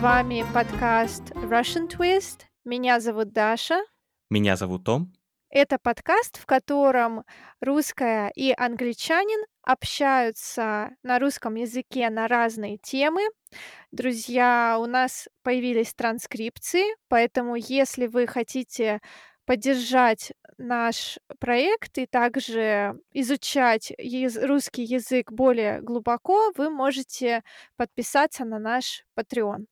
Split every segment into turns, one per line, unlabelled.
вами подкаст Russian Twist. Меня зовут Даша.
Меня зовут Том.
Это подкаст, в котором русская и англичанин общаются на русском языке на разные темы. Друзья, у нас появились транскрипции, поэтому если вы хотите поддержать наш проект и также изучать русский язык более глубоко, вы можете подписаться на наш Patreon.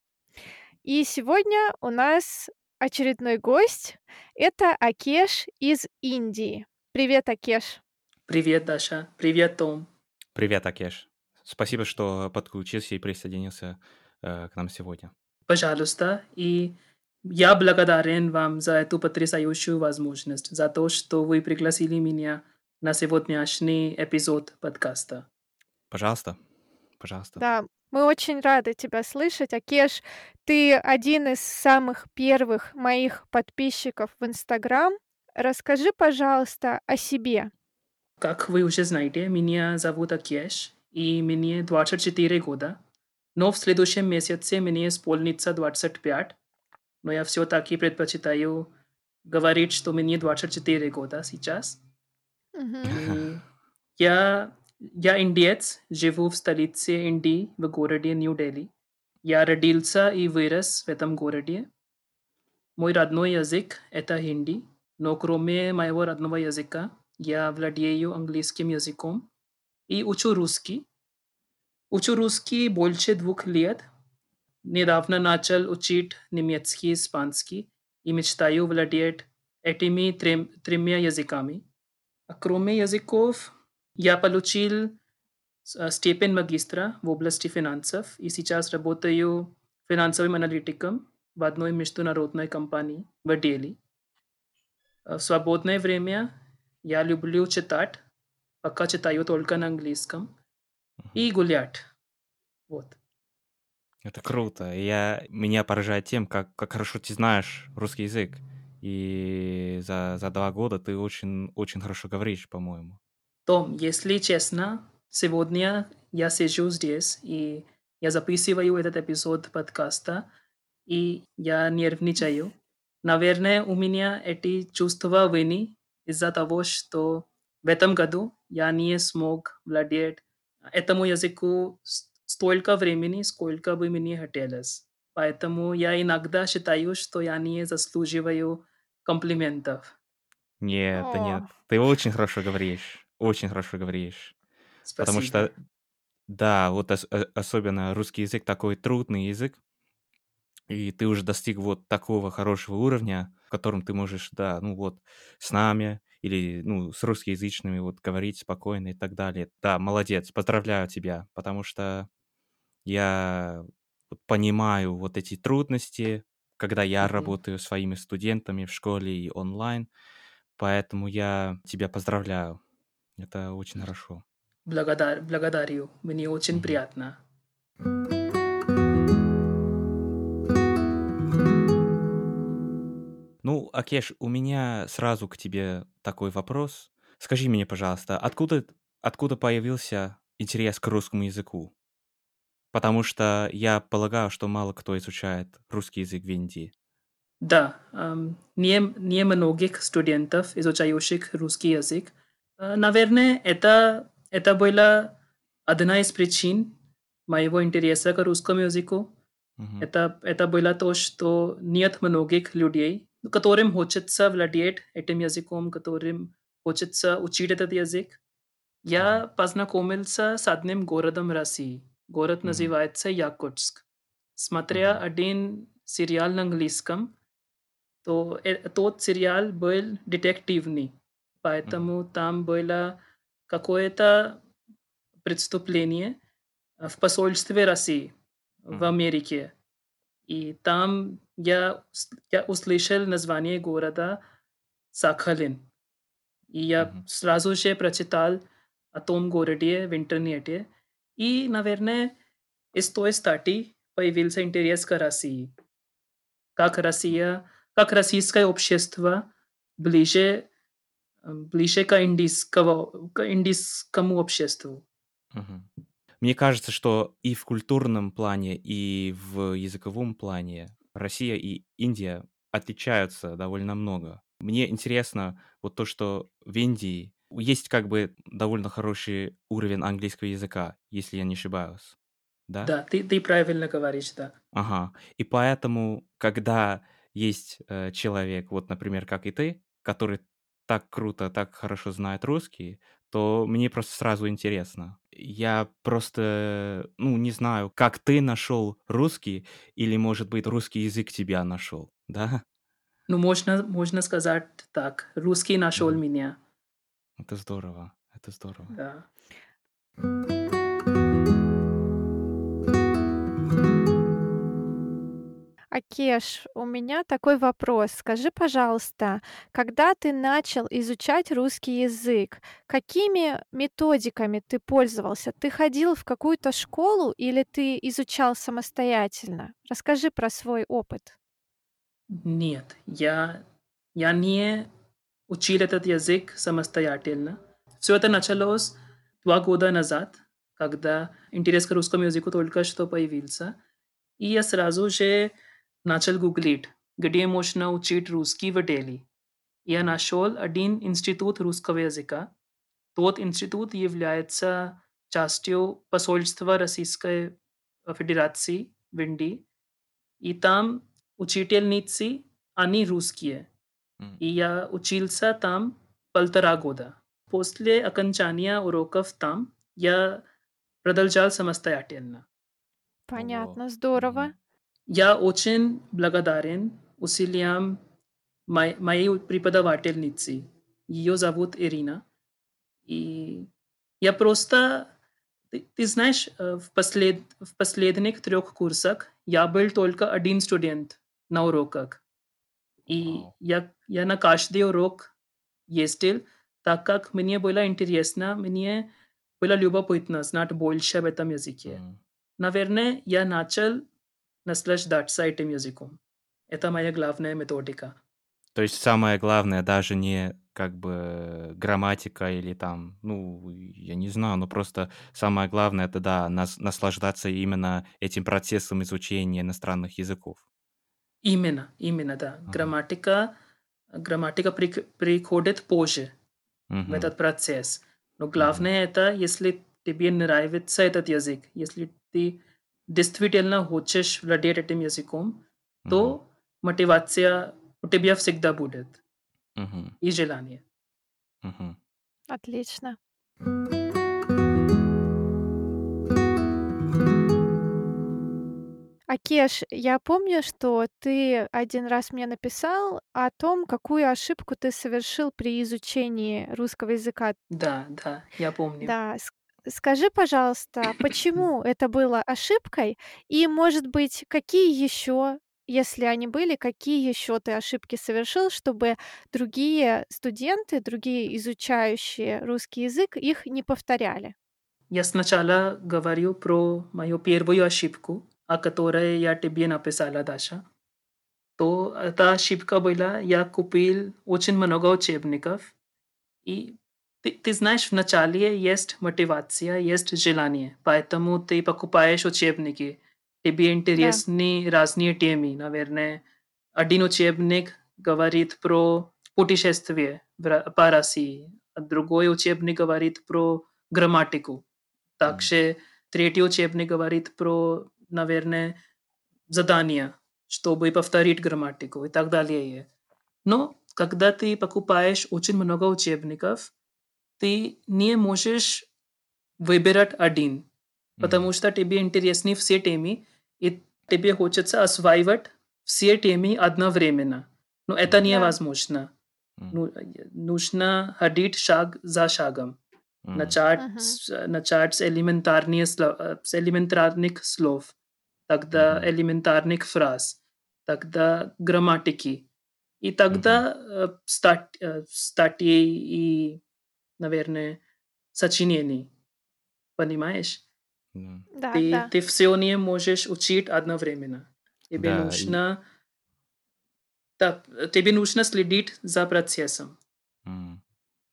И сегодня у нас очередной гость. Это Акеш из Индии. Привет, Акеш.
Привет, Даша. Привет, Том.
Привет, Акеш. Спасибо, что подключился и присоединился э, к нам сегодня.
Пожалуйста. И я благодарен вам за эту потрясающую возможность, за то, что вы пригласили меня на сегодняшний эпизод подкаста.
Пожалуйста. Пожалуйста.
Да, мы очень рады тебя слышать. Акеш, ты один из самых первых моих подписчиков в Инстаграм. Расскажи, пожалуйста, о себе.
Как вы уже знаете, меня зовут Акеш, и мне 24 года. Но в следующем месяце мне исполнится 25. Но я все-таки предпочитаю говорить, что мне 24 года сейчас.
Мгм.
И я, я индиец, живу в столице Индии, в городе Нью-Дели. Я родился и вырос в этом городе. Мой родной язык – это хинди, но кроме моего родного языка, я владею английским языком и учу русский. Учу русский больше двух лет. Недавно начал учить немецкий, испанский и мечтаю владеть этими трем- тремя языками. А кроме языков, я получил степень магистра в области финансов и сейчас работаю финансовым аналитиком в одной международной компании в Дели. В свободное время я люблю читать, пока читаю только на английском, и гулять. Вот.
Это круто. Я, меня поражает тем, как, как хорошо ты знаешь русский язык. И за, за два года ты очень, очень хорошо говоришь, по-моему.
Том, если честно, сегодня я сижу здесь и я записываю этот эпизод подкаста, и я нервничаю. Наверное, у меня эти чувства вины из-за того, что в этом году я не смог владеть этому языку столько времени, сколько бы мне хотелось. Поэтому я иногда считаю, что я не заслуживаю комплиментов.
Нет, да нет.
О.
Ты очень хорошо говоришь. Очень хорошо говоришь. Потому
Спасибо.
что, да, вот ос- э, особенно русский язык такой трудный язык, и ты уже достиг вот такого хорошего уровня, в котором ты можешь, да, ну вот, с нами или, ну, с русскоязычными вот говорить спокойно и так далее. Да, молодец, поздравляю тебя, потому что я понимаю вот эти трудности, когда я
Мгм.
работаю своими студентами в школе и онлайн, поэтому я тебя поздравляю. Это очень хорошо.
Благодар, благодарю. Мне очень приятно.
Ну, Акеш, у меня сразу к тебе такой вопрос. Скажи мне, пожалуйста, откуда, откуда появился интерес к русскому языку? Потому что я полагаю, что мало кто изучает русский язык в Индии.
Да, ам, не, не многих студентов, изучающих русский язык. А, Наверное, это, это была одна из причин моего интереса к русскому языку.
Мгм.
Это, это было то, что нет многих людей, которым хочется владеть этим языком, которым хочется учить этот язык. Я познакомился с одним городом России. Город
Мгм.
называется Якутск. Смотря
Мгм.
один сериал на английском, то э- тот сериал был детективный, поэтому там было какое-то преступление э, в посольстве России в
Мгм.
Америке. И там я, я услышал название города Сахалин. И я
Мгм.
сразу же прочитал о том городе в интернете. И, наверное, из той стати появился интерес к России. Как Россия, как российское общество ближе, ближе к, индийского, к индийскому обществу.
Мгм. мне кажется, что и в культурном плане, и в языковом плане Россия и Индия отличаются довольно много. Мне интересно вот то, что в Индии есть как бы довольно хороший уровень английского языка, если я не ошибаюсь. Да?
Да, ты, ты правильно говоришь, да.
Ага. И поэтому, когда есть э, человек, вот, например, как и ты, который так круто, так хорошо знает русский, то мне просто сразу интересно. Я просто, ну, не знаю, как ты нашел русский, или, может быть, русский язык тебя нашел, да?
Ну, можно, можно сказать так. Русский нашел
Мгм.
меня.
Это здорово, это здорово.
Да.
Акеш, у меня такой вопрос. Скажи, пожалуйста, когда ты начал изучать русский язык, какими методиками ты пользовался? Ты ходил в какую-то школу или ты изучал самостоятельно? Расскажи про свой опыт.
Нет, я, я не учил этот язык самостоятельно. Все это началось два года назад, когда интерес к русскому языку только что появился. И я сразу же начал гуглить, где можно учить русский в Дели. Я нашел один институт русского языка. Тот институт является частью посольства Российской Федерации в Индии. И там учительницы, они русские.
М.
И я учился там полтора года. После окончания уроков там я продолжал самостоятельно.
Понятно,
Ого.
здорово.
Мгм.
Я очень благодарен усилиям мо- моей преподавательницы. Ее зовут Ирина. И я просто... Ты, ты знаешь, э, в, послед, в последних трех курсах я был только один студент на уроках. И
Вау.
я, я на каждый урок ездил, так как мне было интересно, мне было любопытно знать больше об этом языке.
М.
Наверное, я начал наслаждаться этим языком. Это моя главная методика.
То есть самое главное даже не как бы грамматика или там, ну, я не знаю, но просто самое главное это, да, нас, наслаждаться именно этим процессом изучения иностранных языков.
Именно, именно, да.
Ага.
Грамматика, грамматика прик- приходит позже в
Мгм.
этот процесс. Но главное это, если тебе нравится этот язык, если ты действительно хочешь владеть этим языком,
Мгм.
то мотивация у тебя всегда будет
Мгм.
и желание.
Мгм.
Отлично. Акеш, я помню, что ты один раз мне написал о том, какую ошибку ты совершил при изучении русского языка.
Да, да, я помню.
Да, скажи, пожалуйста, почему это было ошибкой, и, может быть, какие еще, если они были, какие еще ты ошибки совершил, чтобы другие студенты, другие изучающие русский язык их не повторяли?
Я сначала говорю про мою первую ошибку, о которой я тебе написала, Даша. То эта ошибка была, я купил очень много учебников, и ты, ты знаешь, в начале есть мотивация, есть желание, поэтому ты покупаешь учебники. Тебе интересны разные темы, наверное. Один учебник говорит про путешествие в Ра- по России, а другой учебник говорит про грамматику. Также третий учебник говорит про, наверное, задания, чтобы повторить грамматику и так далее. Но когда ты покупаешь очень много учебников, ты не можешь выбирать один, потому что тебе интересны все темы, и тебе хочется осваивать все темы одновременно. Но это
Да.
невозможно.
М.
Ну, Нужно ходить шаг за шагом.
М.
Начать,
Мгм.
с, начать с, элементарных слов, э, с элементарных слов, тогда
Мгм.
элементарных фраз, тогда грамматики. И тогда э, стат, э, статьи и, наверное, сочинений. Понимаешь?
Да.
Да,
ты,
да.
ты все не можешь учить одновременно. Тебе
Да, и-
нужно... Да, тебе нужно следить за процессом.
М.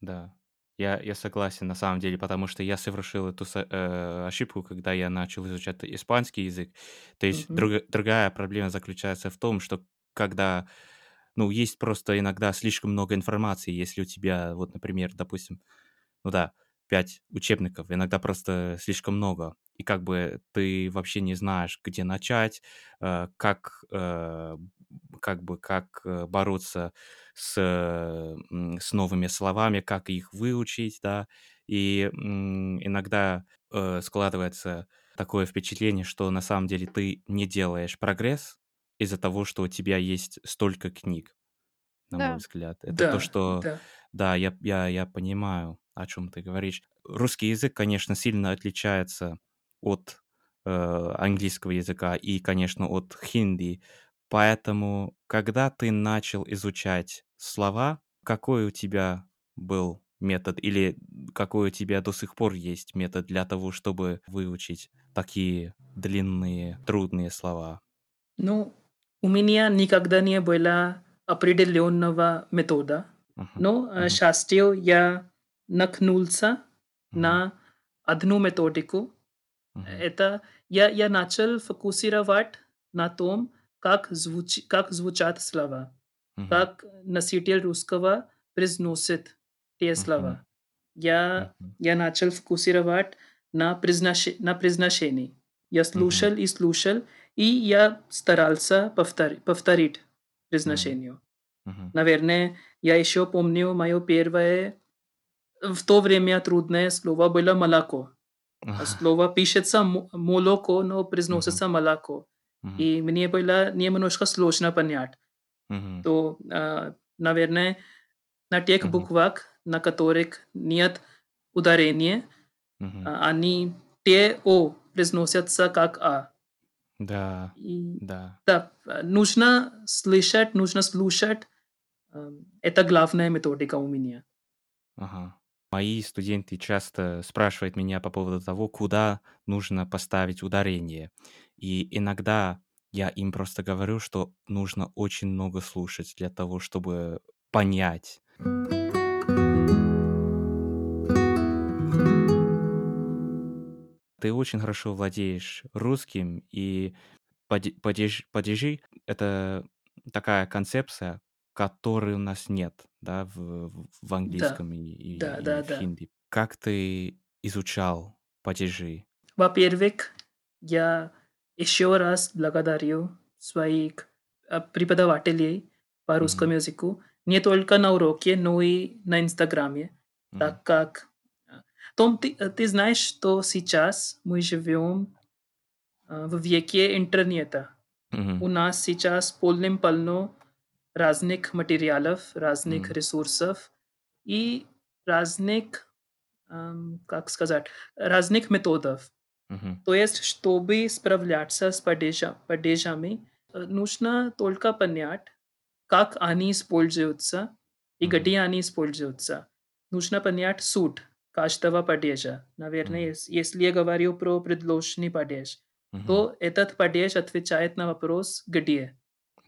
Да. Я, я согласен на самом деле, потому что я совершил эту э, ошибку, когда я начал изучать испанский язык. То есть
Мгм.
друга- другая проблема заключается в том, что когда, ну, есть просто иногда слишком много информации, если у тебя, вот, например, допустим, ну да, пять учебников, иногда просто слишком много. И как бы ты вообще не знаешь, где начать, э, как, э, как бы, как э, бороться с, с новыми словами, как их выучить, да. И иногда складывается такое впечатление, что на самом деле ты не делаешь прогресс из-за того, что у тебя есть столько книг на мой
Да.
взгляд. Это то,
Да,
что,
да.
да, я, я, я понимаю, о чем ты говоришь. Русский язык, конечно, сильно отличается от э, английского языка и, конечно, от хинди. Поэтому, когда ты начал изучать слова, какой у тебя был метод или какой у тебя до сих пор есть метод для того, чтобы выучить такие длинные, трудные слова?
Ну, у меня никогда не было определенного метода,
Мгм.
но э,
Мгм.
счастью я наткнулся
Мгм.
на одну методику.
Мгм.
Это я, я начал фокусировать на том, как, звуч, как звучат слова,
Мгм.
как носитель русского произносит те
Мгм.
слова. Я,
Мгм.
я начал фокусировать на, произнош... на произношении. Я слушал и слушал, и я старался повтор... повторить произношение.
Мгм.
Наверное, я еще помню мое первое в то время трудное слово было молоко. А Слово пишется мо- молоко, но произносится молоко.
Мгм.
И мне было немножко сложно понять.
Мгм.
То, а, наверное, на тех
Мгм.
буквах, на которых нет ударения,
Мгм.
а, они те О произносятся как А.
Да,
И
да.
да, нужно слышать, нужно слушать. а, Это главная методика у меня.
Ага. Мои студенты часто спрашивают меня по поводу того, куда нужно поставить ударение. И иногда я им просто говорю, что нужно очень много слушать для того, чтобы понять. Ты очень хорошо владеешь русским, и паде- падеж- падежи— это такая концепция, которой у нас нет, да, в, в- в
Да,
английском и, и-
да,
и
да,
в
да.
хинди. Как ты изучал падежи?
Во-первых, я еще раз благодарю своих а, преподавателей по русскому
Мгм.
языку не только на уроке, но и на Инстаграме,
Мгм.
так как а, Том, ты, а, ты знаешь, что сейчас мы живем а, в веке интернета. У
Мгм.
нас сейчас полным-полно разных материалов, разных
Мгм.
ресурсов и разных, ам, как сказать, разных методов.
Мгм.
То есть, чтобы справляться с падежа- падежами, э, нужно только понять, как они используются и
Мгм.
где они используются. Нужно понять суть каждого падежа. Наверное,
Мгм.
ес- если я говорю про предложенный падеж,
Мгм.
то этот падеж отвечает на вопрос «где?».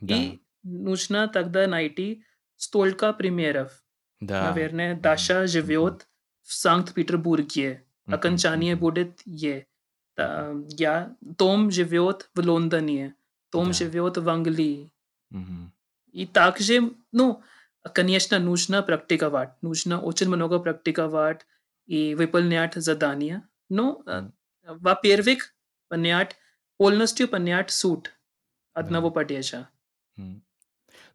Да,
И нужно тогда найти столько примеров.
да.
Наверное,
Мгм.
Даша
Мгм.
живет в Санкт-Петербурге.
Мгм.
Окончание
Мгм.
будет «е». Та- Я, Том живет в Лондоне. Том
Да.
живет в Англии.
Мгм.
И также, ну, конечно, нужно практиковать. Нужно очень много практиковать и выполнять задания. Но, во-первых, понять, полностью понять суть одного
Да.
падежа.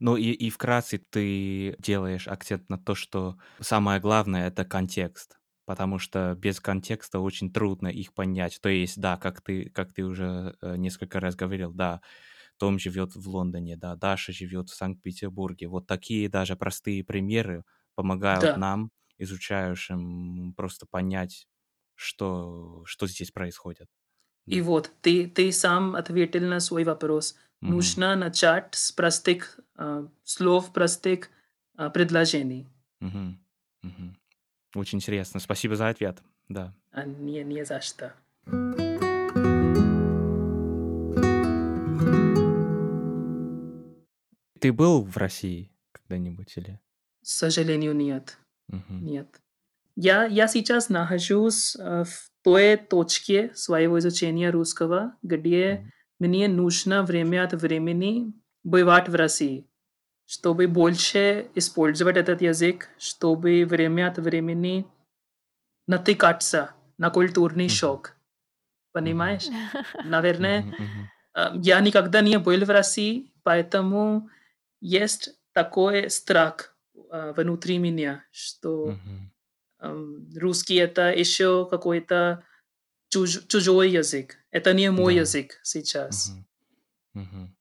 Ну и, и вкратце ты делаешь акцент на то, что самое главное это контекст, потому что без контекста очень трудно их понять. То есть, да, как ты, как ты уже несколько раз говорил, да, Том живет в Лондоне, да, Даша живет в Санкт-Петербурге. Вот такие даже простые примеры помогают
Да.
нам, изучающим, просто понять, что, что здесь происходит.
И вот, ты, ты сам ответил на свой вопрос.
Мгм.
Нужно начать с простых э, слов, простых э, предложений.
Мгм. Мгм. Очень интересно. Спасибо за ответ. Да.
А не, не за что.
Ты был в России когда-нибудь или?
К сожалению, нет.
Мгм.
Нет. Я, я сейчас нахожусь э, в той точке своего изучения русского, где мне нужно время от времени бывать в России, чтобы больше использовать этот язык, чтобы время от времени натыкаться на культурный
Мгм.
шок. Понимаешь? Наверное,
Мгм, мгм.
э, я никогда не был в России, поэтому есть такой страх э, внутри меня, что эм, русский это еще какой-то чуж- чужой язык. Это не мой
Да.
язык сейчас.
Мгм. Мгм.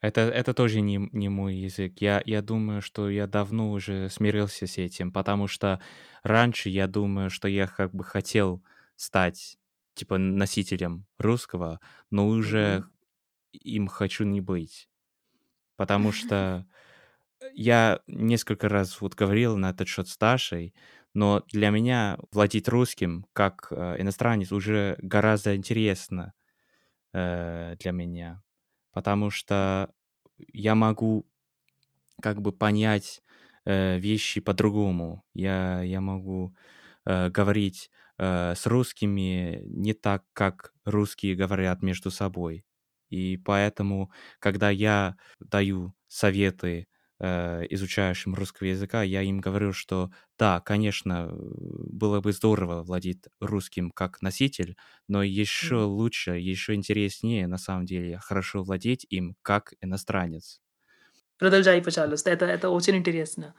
Это, это тоже не, не мой язык. Я, я думаю, что я давно уже смирился с этим, потому что раньше я думаю, что я как бы хотел стать типа носителем русского, но уже
Мгм.
им хочу не быть. Потому что я несколько раз вот говорил на этот счет с но для меня владеть русским как э, иностранец уже гораздо интересно э, для меня, потому что я могу как бы понять э, вещи по-другому. Я, я могу э, говорить э, с русскими не так, как русские говорят между собой. И поэтому, когда я даю советы изучающим русского языка, я им говорю, что да, конечно, э, было бы здорово владеть русским как носитель, но еще
Мгм.
лучше, еще интереснее, на самом деле, хорошо владеть им как иностранец.
Продолжай, пожалуйста. Это, это очень интересно.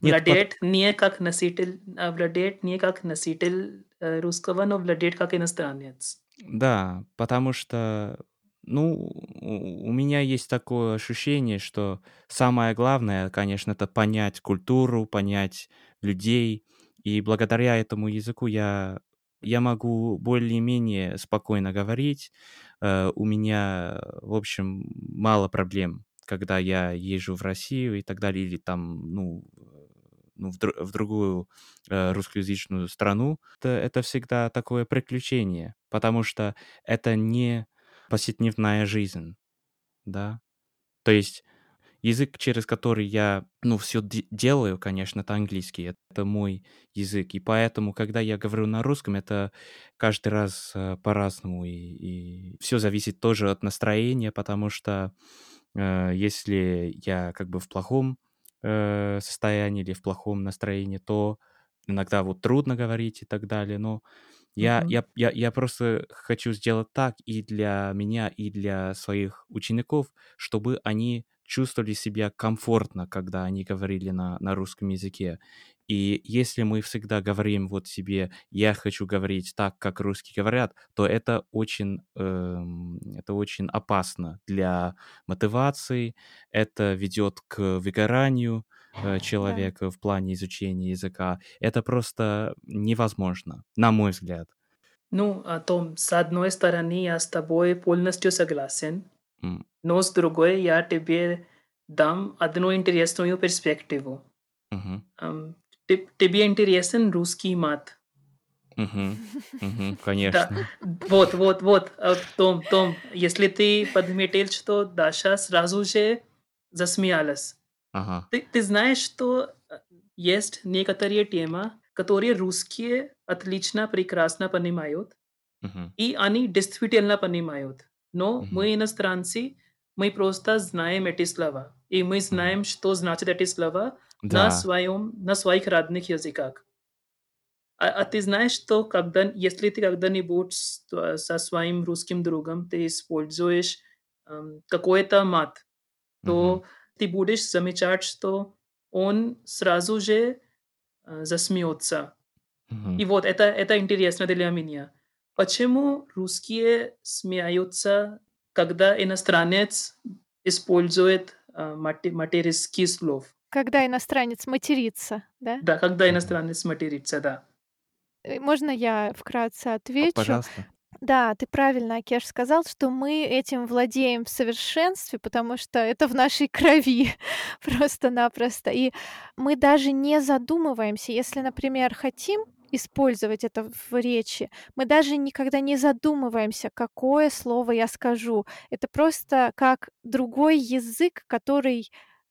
Нет, пот-
Владеет не как носитель, а владеет не как носитель э, русского, но владеет как иностранец.
Да, потому что, ну, у меня есть такое ощущение, что самое главное, конечно, это понять культуру, понять людей. И благодаря этому языку я, я могу более-менее спокойно говорить. Э, У меня, в общем, мало проблем, когда я езжу в Россию и так далее, или там, ну, ну, в, дру- в другую э, русскоязычную страну, это, это всегда такое приключение, потому что это не повседневная жизнь, да. То есть язык, через который я, ну, все делаю, конечно, это английский, это мой язык, и поэтому, когда я говорю на русском, это каждый раз э, по-разному, и, и все зависит тоже от настроения, потому что э, если я как бы в плохом э, состоянии или в плохом настроении, то иногда вот трудно говорить и так далее, но я,
Мгм.
я, я, я просто хочу сделать так и для меня, и для своих учеников, чтобы они чувствовали себя комфортно, когда они говорили на, на русском языке. И если мы всегда говорим вот себе, я хочу говорить так, как русские говорят, то это очень, эм, это очень опасно для мотивации, это ведет к выгоранию э,
Да.
человека в плане изучения языка. Это просто невозможно, на мой взгляд.
Ну, а Том, с одной стороны, я с тобой полностью согласен,
М,
но с другой, я тебе дам одну интересную перспективу.
мгм,
Ам, те- Тебе интересен русский мат?
мгм,
Да,
Конечно.
вот, вот, вот, а, Том, Том, если ты подметил, что Даша сразу же засмеялась.
Ага.
Ты, ты знаешь, что э, есть некоторые темы, которые русские отлично, прекрасно понимают,
мгм,
и они действительно понимают. Но
Мгм.
мы иностранцы, мы просто знаем эти слова. И мы знаем, что значит эти слова на,
Да.
своем, на своих родных языках. А, а ты знаешь, что когда, если ты когда-нибудь с- э, со своим русским другом ты используешь эм, какой-то мат, то ты будешь замечать, что он сразу же э, засмеется.
Мгм,
И вот это, это интересно для меня. Почему русские смеются, когда иностранец использует э, мате- материнский слов?
Когда иностранец матерится, да?
Да, когда иностранец матерится, да.
Э, Можно я вкратце
П-
отвечу?
Пожалуйста.
Да, ты правильно, Акеш, сказал, что мы этим владеем в совершенстве, потому что это в нашей крови просто-напросто. И мы даже не задумываемся, если, например, хотим использовать это в речи, мы даже никогда не задумываемся, какое слово я скажу. Это просто как другой язык, который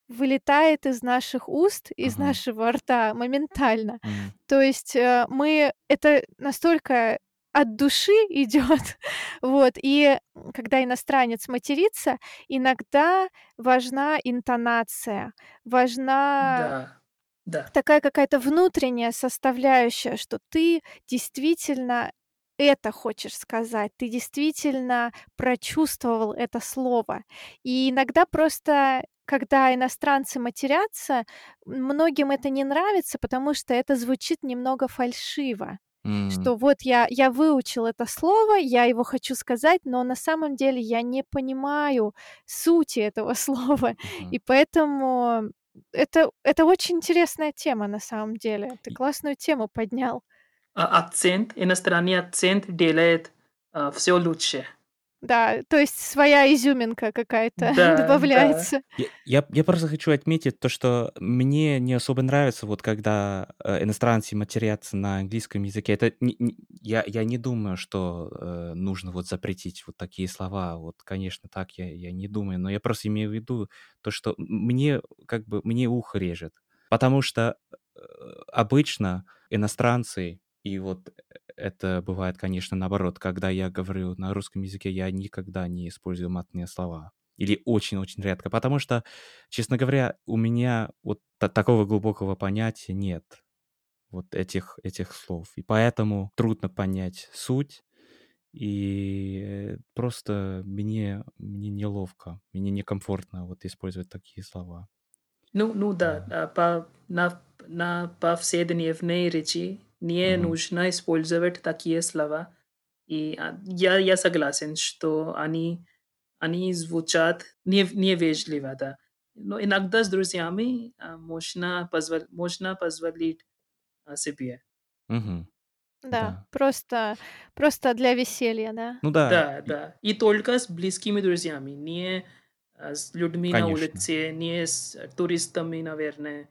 вылетает из наших уст, из
Ага.
нашего рта моментально.
М.
То есть, э, мы это настолько от души идёт, вот. И, когда иностранец матерится, иногда важна интонация, важна
Да, да.
такая какая-то внутренняя составляющая, что ты действительно это хочешь сказать, ты действительно прочувствовал это слово. И иногда просто, когда иностранцы матерятся, многим это не нравится, потому что это звучит немного фальшиво.
М.
Что вот я я выучил это слово, я его хочу сказать, но на самом деле я не понимаю сути этого слова.
Мгм.
И поэтому это это очень интересная тема на самом деле. Ты классную тему поднял.
А акцент, иностранный акцент делает, а, всё лучше.
Да, то есть своя изюминка какая-то
Да, да.
добавляется.
Я я я просто хочу отметить то, что мне не особо нравится, вот когда, э, иностранцы матерятся на английском языке. Это не не я я не думаю, что, э, нужно вот запретить вот такие слова. Вот, конечно, так я я не думаю, но я просто имею в виду то, что мне, как бы, мне ухо режет. Потому что, э, обычно иностранцы, и вот это бывает, конечно, наоборот, когда я говорю на русском языке, я никогда не использую матные слова или очень-очень редко, потому что, честно говоря, у меня вот та такого глубокого понятия нет, вот этих этих слов. И поэтому трудно понять суть, и просто мне мне неловко, мне некомфортно вот использовать такие слова.
Ну ну да,
Да.
а, по на на повседневной речи не нужно использовать такие слова. И, а, я я согласен, что они они звучат нев невежливо, да. Но иногда с друзьями, а, можно позволь можно позволить, а, себе.
Мгм.
Да,
Да.
просто просто для веселья, да?
Ну да,
Да,
и
да. И только с близкими друзьями, не, с людьми на
Конечно.
улице, не с туристами, наверное.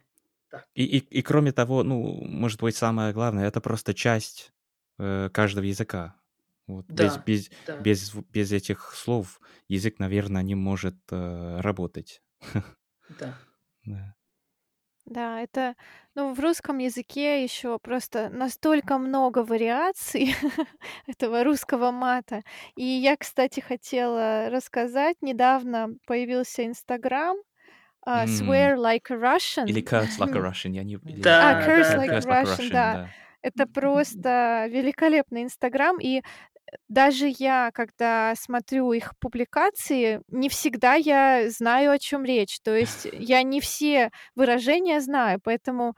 Да.
И и и кроме того, ну, может быть, самое главное- это просто часть, э, каждого языка. Вот без
Да,
без
да.
без без этих слов язык, наверно, не может, э, работать.
Да.
Да.
Да, это, ну, в русском языке ещё просто настолько много вариаций этого русского мата. И я, кстати, хотела рассказать, недавно появился "Инстаграм", а,
М.
"Swear like a Russian".
Или "Curse like a Russian", я не или
А,
Да,
"Curse
да,
like
да.
"Curse like a
Russian",
Russian",
да.
да.
Это просто великолепный "Инстаграм". И, даже я, когда смотрю их публикации, не всегда я знаю, о чём речь. То есть я не все выражения знаю, поэтому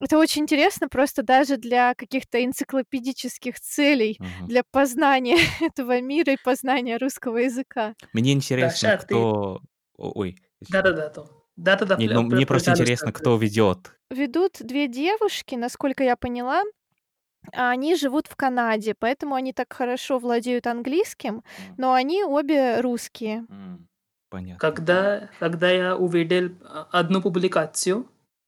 это очень интересно просто даже для каких-то энциклопедических целей,
Мгм.
для познания этого мира и познания русского языка.
Мне интересно,
Даша, ты
кто о ой.
Да-да-да, то. Да-да-да,
Не, ну, мне просто интересно, кто ведёт.
Ведут 2 девушки, насколько я поняла. А они живут в Канаде, поэтому они так хорошо владеют английским, но они обе русские.
Понятно.
Когда когда я увидел, а, одну публикацию,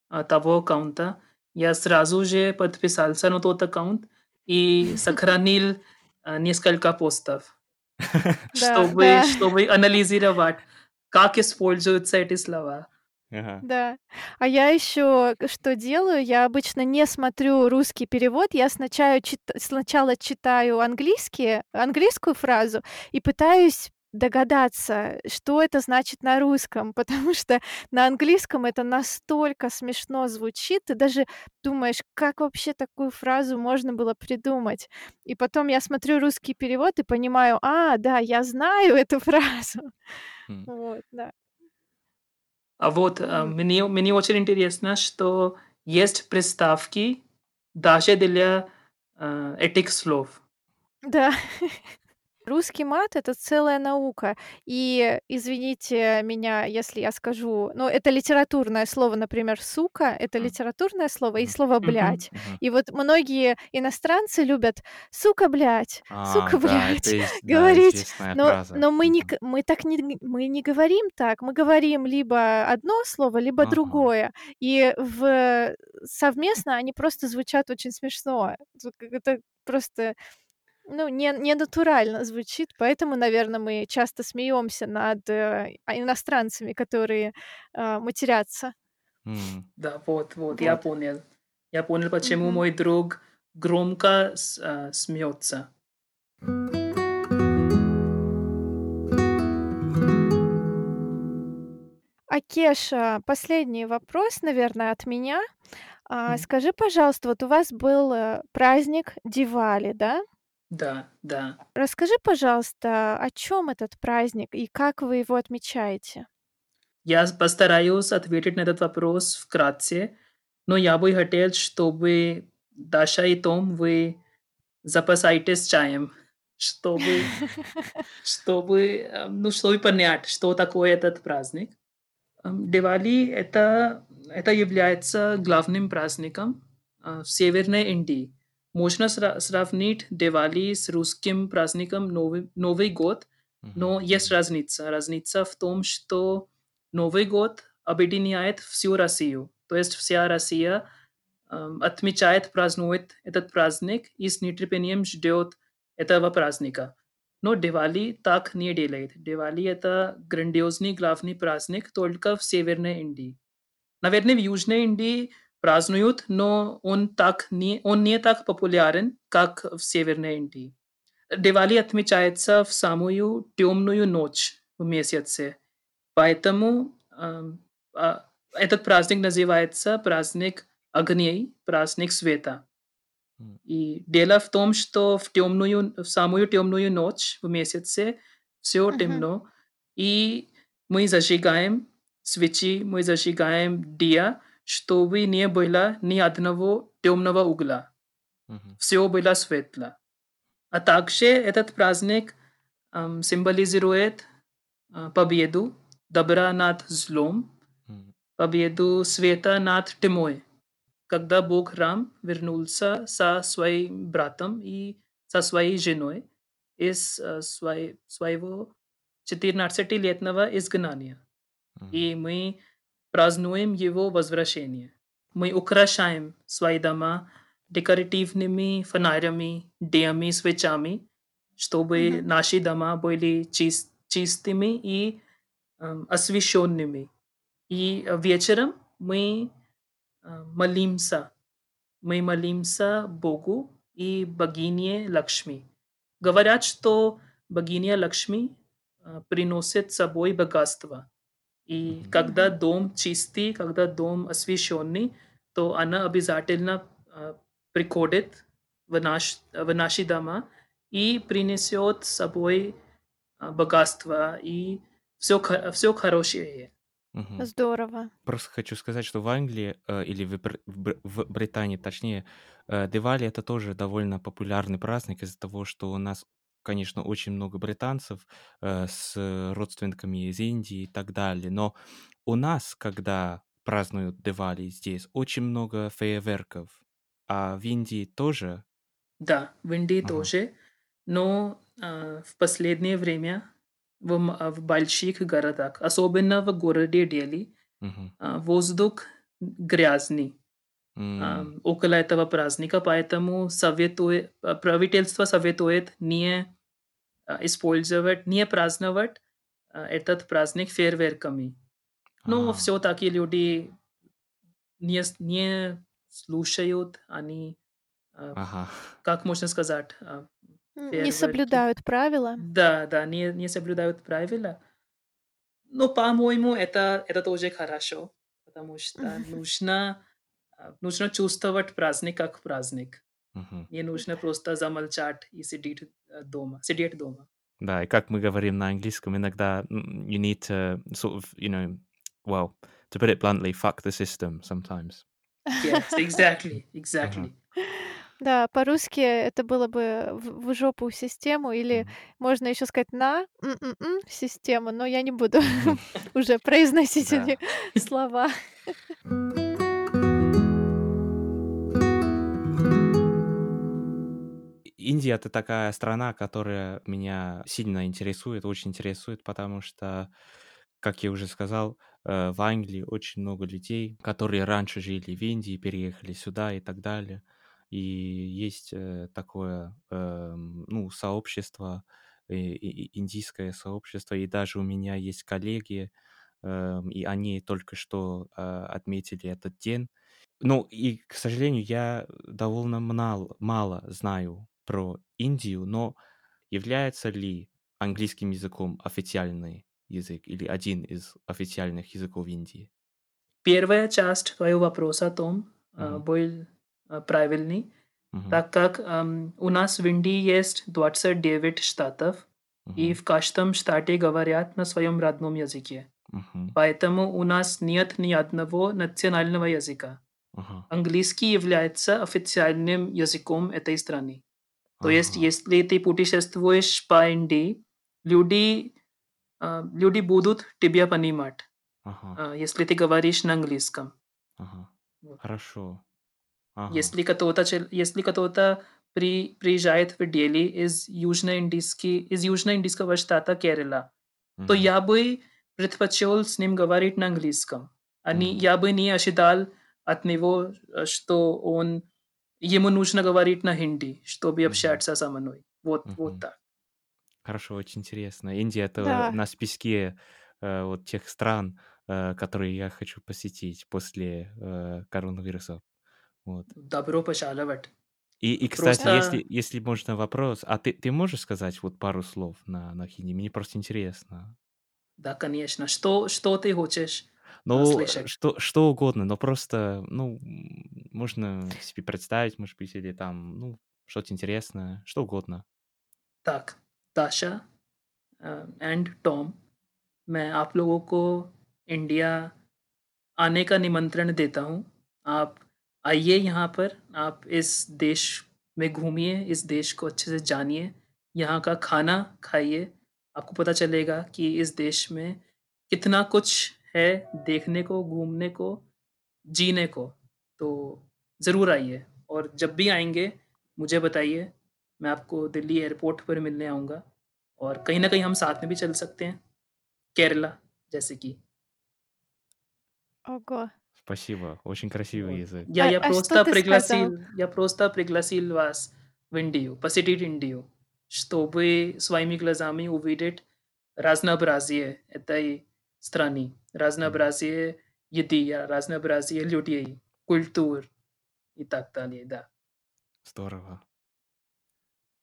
а, того аккаунта, я сразу же подписался на тот аккаунт и сохранил, несколько постов. Чтобы чтобы анализировать, как используются эти слова.
Ага.
Да. А я ещё к что делаю? Я обычно не смотрю русский перевод. Я сначала чит сначала читаю английские английскую фразу и пытаюсь догадаться, что это значит на русском, потому что на английском это настолько смешно звучит. Ты даже думаешь: "Как вообще такую фразу можно было придумать?" И потом я смотрю русский перевод и понимаю: "А, да, я знаю эту фразу".
М.
Вот, да.
А вот, а,
М.
мне мне очень интересно, что есть приставки даже для, а, этих слов.
Да. Русский мат- это целая наука. И извините меня, если я скажу, но это литературное слово, например, "сука"- это литературное слово, и слово
Мгм.
"блядь".
Мгм.
И вот многие иностранцы любят: "Сука, блядь!
А,
Сука,
да, это
блядь!"
есть, да,
Говорить.
известная
Но
фраза.
но мы не
Мгм.
к мы так не г мы не говорим так. Мы говорим либо одно слово, либо
Ага.
другое. И в совместно они просто звучат очень смешно. Это просто ну, не ненатурально звучит, поэтому, наверно, мы часто смеемся над, э, а, иностранцами, которые, а, матерятся.
М.
Да, вот вот, я
Вот.
понял. Я понял, почему
Мгм.
мой друг громко с а, смеется.
А, Кеша, последний вопрос, наверное, от меня.
Мгм.
скажи, пожалуйста, вот у вас был, э, праздник Дивали, да?
Да, да.
Расскажи, пожалуйста, о чём этот праздник и как вы его отмечаете?
Я постараюсь ответить на этот вопрос вкратце, но я бы хотел, чтобы Даша и Том, вы запасайтесь чаем, чтобы чтобы, э, ну, чтобы понять, что такое этот праздник. Дивали- это это является главным праздником, а, в Северной Индии. Можно сра сравнить Дивали с русским праздником Новый Новый год,
Мгм.
но есть разница. Разница в том, что Новый год объединяет всю Россию. То есть вся Россия, ам, отмечает, празднует этот праздник и с нетерпением ждет этого праздника. Но Дивали так не делает. Дивали- это грандиозный главный праздник только в Северной Индии. Наверное, в Южной Индии празднуют, но он так не он не так популярен, как в Северной Индии. Дивали отмечается в самую темную ночь в месяце. Поэтому, ам, а, этот праздник называется праздник огней, праздник света. И дело в том, что в темную в самую темную ночь в месяце всё
Мгм.
темно, и мы зажигаем свечи, мы зажигаем дия, чтобы не было ни одного темного угла.
Мгм.
Всё было светло. А также этот праздник, ам, символизирует, а, победу добра над злом,
М.
победу света над тьмой. Когда Бог Рам вернулся со своим братом и со своей женой из, э, свое своего 14-летнего изгнания.
Мгм.
И мы празднуем его возвращение. Мы украшаем свои дома декоративными фонарями, диями, свечами, чтобы
Мгм.
наши дома были чис чистыми и, ам, освещенными. И вечером мы, а, молимся. Мы молимся Богу и богине Лакшми. Говорят, что богиня Лакшми, а, приносит с собой богатство. И когда дом чистый, когда дом освещенный, то она обязательно, а, приходит в наш в наши дома и принесет с собой, а, богатство и всё ка всё хорошее.
Мгм.
Здорово.
Просто хочу сказать, что в Англии, э, или в Бр в Британии, точнее, э, Дивали- это тоже довольно популярный праздник из-за того, что у нас, конечно, очень много британцев, э, с родственниками из Индии и так далее. Но у нас, когда празднуют Дивали здесь, очень много фейерверков. А в Индии тоже?
Да, в Индии
Ага.
тоже, но, а, в последнее время в м в больших городах, особенно в городе Дели,
Мгм.
а, воздух грязный,
М.
ам, около этого праздника, поэтому советуе а, правительство советует не, а, использовать, не праздновать, а, этот праздник фейерверками. Но
А.
всё-таки люди не с не слушают, они, а,
Ага.
как можно сказать, а,
М, не
фейерверки
соблюдают правила?
Да, да, не не соблюдают правила. Но, по-моему, это это тоже хорошо, потому что нужно, а, нужно чувствовать праздник как праздник. Не нужно просто замолчать и сидеть, э, дома сидеть дома.
Да, и как мы говорим на английском, иногда, you need to sort of, you know, well, to put it bluntly, fuck the system sometimes.
Yes, exactly, exactly.
Да, по-русски это было бы в в жопу систему или
М.
можно ещё сказать на м м м систему, но я не буду уже произносить эти слова.
Индия- это такая страна, которая меня сильно интересует, очень интересует, потому что, как я уже сказал, э, в Англии очень много людей, которые раньше жили в Индии, переехали сюда и так далее. И есть э, такое, э, ну, сообщество, э, индийское сообщество, и даже у меня есть коллеги, э, и они только что э, отметили этот день. Ну, и, к сожалению, я довольно мало, мало знаю про Индию, но является ли английским языком официальный язык или один из официальных языков Индии?
Первая часть твоего вопроса, Том,
Мгм.
был э, правильный,
Мгм.
так как эм, у нас в Индии есть 29 штатов, и
Мгм.
в каждом штате говорят на своем родном языке.
Мгм.
Поэтому у нас нет ни одного национального языка.
Ага.
Английский является официальным языком этой страны. То есть,
Ага.
если ты путешествуешь по Индии, люди, э, люди будут тебя понимать,
Ага.
э, если ты говоришь на английском.
Ага.
Вот.
Хорошо. Ага.
Если кто-то, чел- если кто-то при, приезжает в Дели из южноиндийский, из южноиндийского штата Керала, то
Мгм.
я бы предпочел с ним говорить на английском. А не,
Мгм.
я бы не ожидал от него, э, что он ему нужно говорить на хинди, чтобы общаться со мной. Вот, вот так.
Хорошо, очень интересно. Индия это
Да.
на списке э, вот тех стран, э, которые я хочу посетить после э, коронавируса. Вот.
Добро пожаловать.
И, и кстати,
Просто,
если, если можно вопрос, а ты, ты можешь сказать вот пару слов на, на хинди? Мне просто интересно.
да, конечно. Что, что ты хочешь
Ну, э,
слышать?
что, что угодно, но просто, ну, м, можно себе представить, может быть, или там, ну, что-то интересное, что угодно.
Так, ताशा and Tom मैं आप लोगों को इंडिया आने का निमंत्रण देता हूँ आप आइए यहाँ पर आप इस देश में घूमिए इस देश को अच्छे से जानिए यहाँ का खाना खाइए आपको पता चलेगा कि इस देश में कितना कुछ है देखने को घूमने को जीने को तो ज़रूर आइए और जब भी आएंगे मुझे बताइए मैं आपको दिल्ली एयरपोर्ट पर मिलने आऊँगा और कहीं ना कहीं हम साथ में भी चल सकते हैं केरला जैसे कि
Ого.
Спасибо, очень красивый
Вот.
язык.
Я,
А,
я
а что
просто
ты сказал?
пригласил, я просто пригласил вас в Индию, посетить Индию, чтобы своими глазами увидеть разнообразие этой страны, Разнообразие еды, разнообразие людей, культур и так далее, да.
Здорово.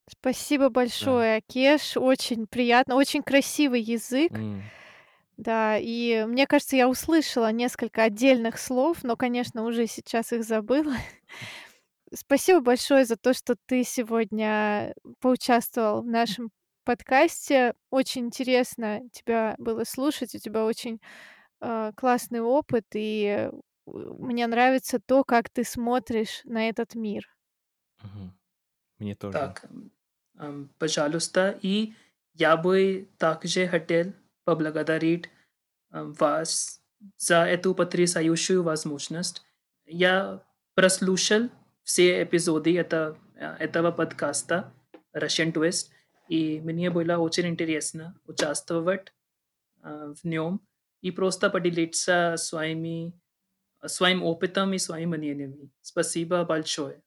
Спасибо большое, Акеш. Очень приятно, очень красивый язык.
М,
Да, и мне кажется, я услышала несколько отдельных слов, но, конечно, уже сейчас их забыла. Спасибо большое за то, что ты сегодня поучаствовал в нашем подкасте. Очень интересно тебя было слушать. У тебя очень э, классный опыт, и мне нравится то, как ты смотришь на этот мир.
Мне тоже.
Так, пожалуйста, и я бы также хотел поблагодарить вас за эту потрясающую возможность. Я прослушал все эпизоды это, этого подкаста Russian Twist, и мне было очень интересно участвовать а, в нем и просто поделиться своими, своим опытом и своими мнениями. Спасибо большое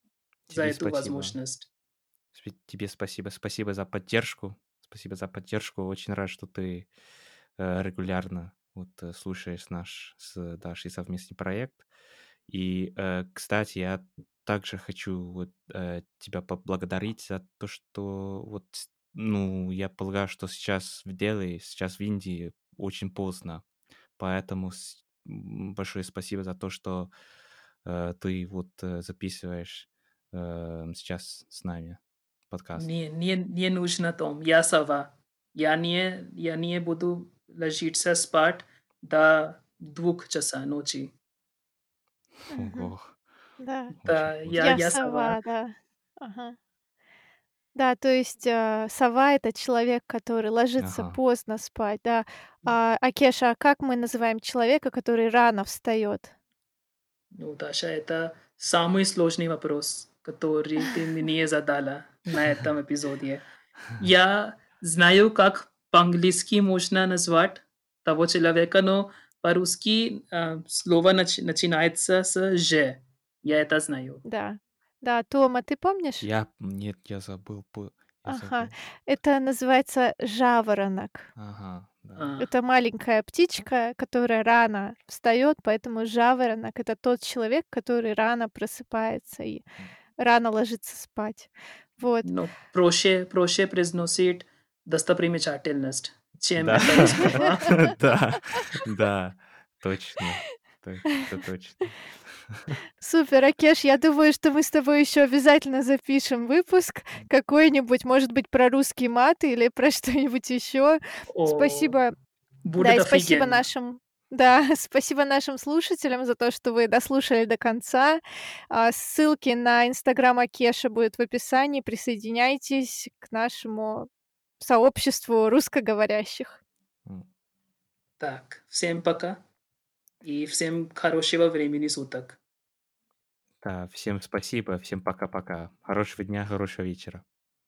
за
Тебе
эту
спасибо.
возможность.
Тебе спасибо. Спасибо за поддержку. Спасибо за поддержку. Очень рад, что ты э, регулярно вот э, слушаешь наш с Дашей совместный проект. И, э, кстати, я также хочу вот тебя поблагодарить за то, что вот, ну, я полагаю, что сейчас в Дели, сейчас в Индии очень поздно. Поэтому с- большое спасибо за то, что э, ты вот э, записываешь э, сейчас с нами подкаст.
Nie, nie, nie нужно Том, я сова. Я не, я не буду ложиться спать до двух часа ночи.
Ого.
Да.
Да, я,
Я
я
сова,
сова.
да. Ага. Да, то есть э, сова это человек, который ложится
Ага.
поздно спать, да. А, Акеша, а как мы называем человека, который рано встает?
Ну, Даша, это самый сложный вопрос, который ты мне задала на этом эпизоде. Я знаю, как по-английски можно назвать того человека, но по-русски э, слово нач- начинается с «ж». Я это знаю.
Да. Да, Тома, ты помнишь?
Я нет, я забыл по я
Ага,
забыл.
это называется жаворонок.
Ага, да.
А,
Это маленькая птичка, которая рано встает, поэтому жаворонок- это тот человек, который рано просыпается и
М.
рано ложится спать. Вот.
ну, проще, проще произносить достопримечательность, чем
Да,
это слова.
да, да, точно, то это точно.
Супер, Акеш, я думаю, что мы с тобой еще обязательно запишем выпуск какой-нибудь, может быть, про русский мат или про что-нибудь еще.
О,
Спасибо, да,
будет
и спасибо нашим, да, спасибо нашим слушателям за то, что вы дослушали до конца. А, ссылки на инстаграм Акеша будут в описании. Присоединяйтесь к нашему сообществу русскоговорящих.
Так, всем пока и всем хорошего времени суток.
Да, всем спасибо, всем пока-пока. Хорошего дня, хорошего вечера.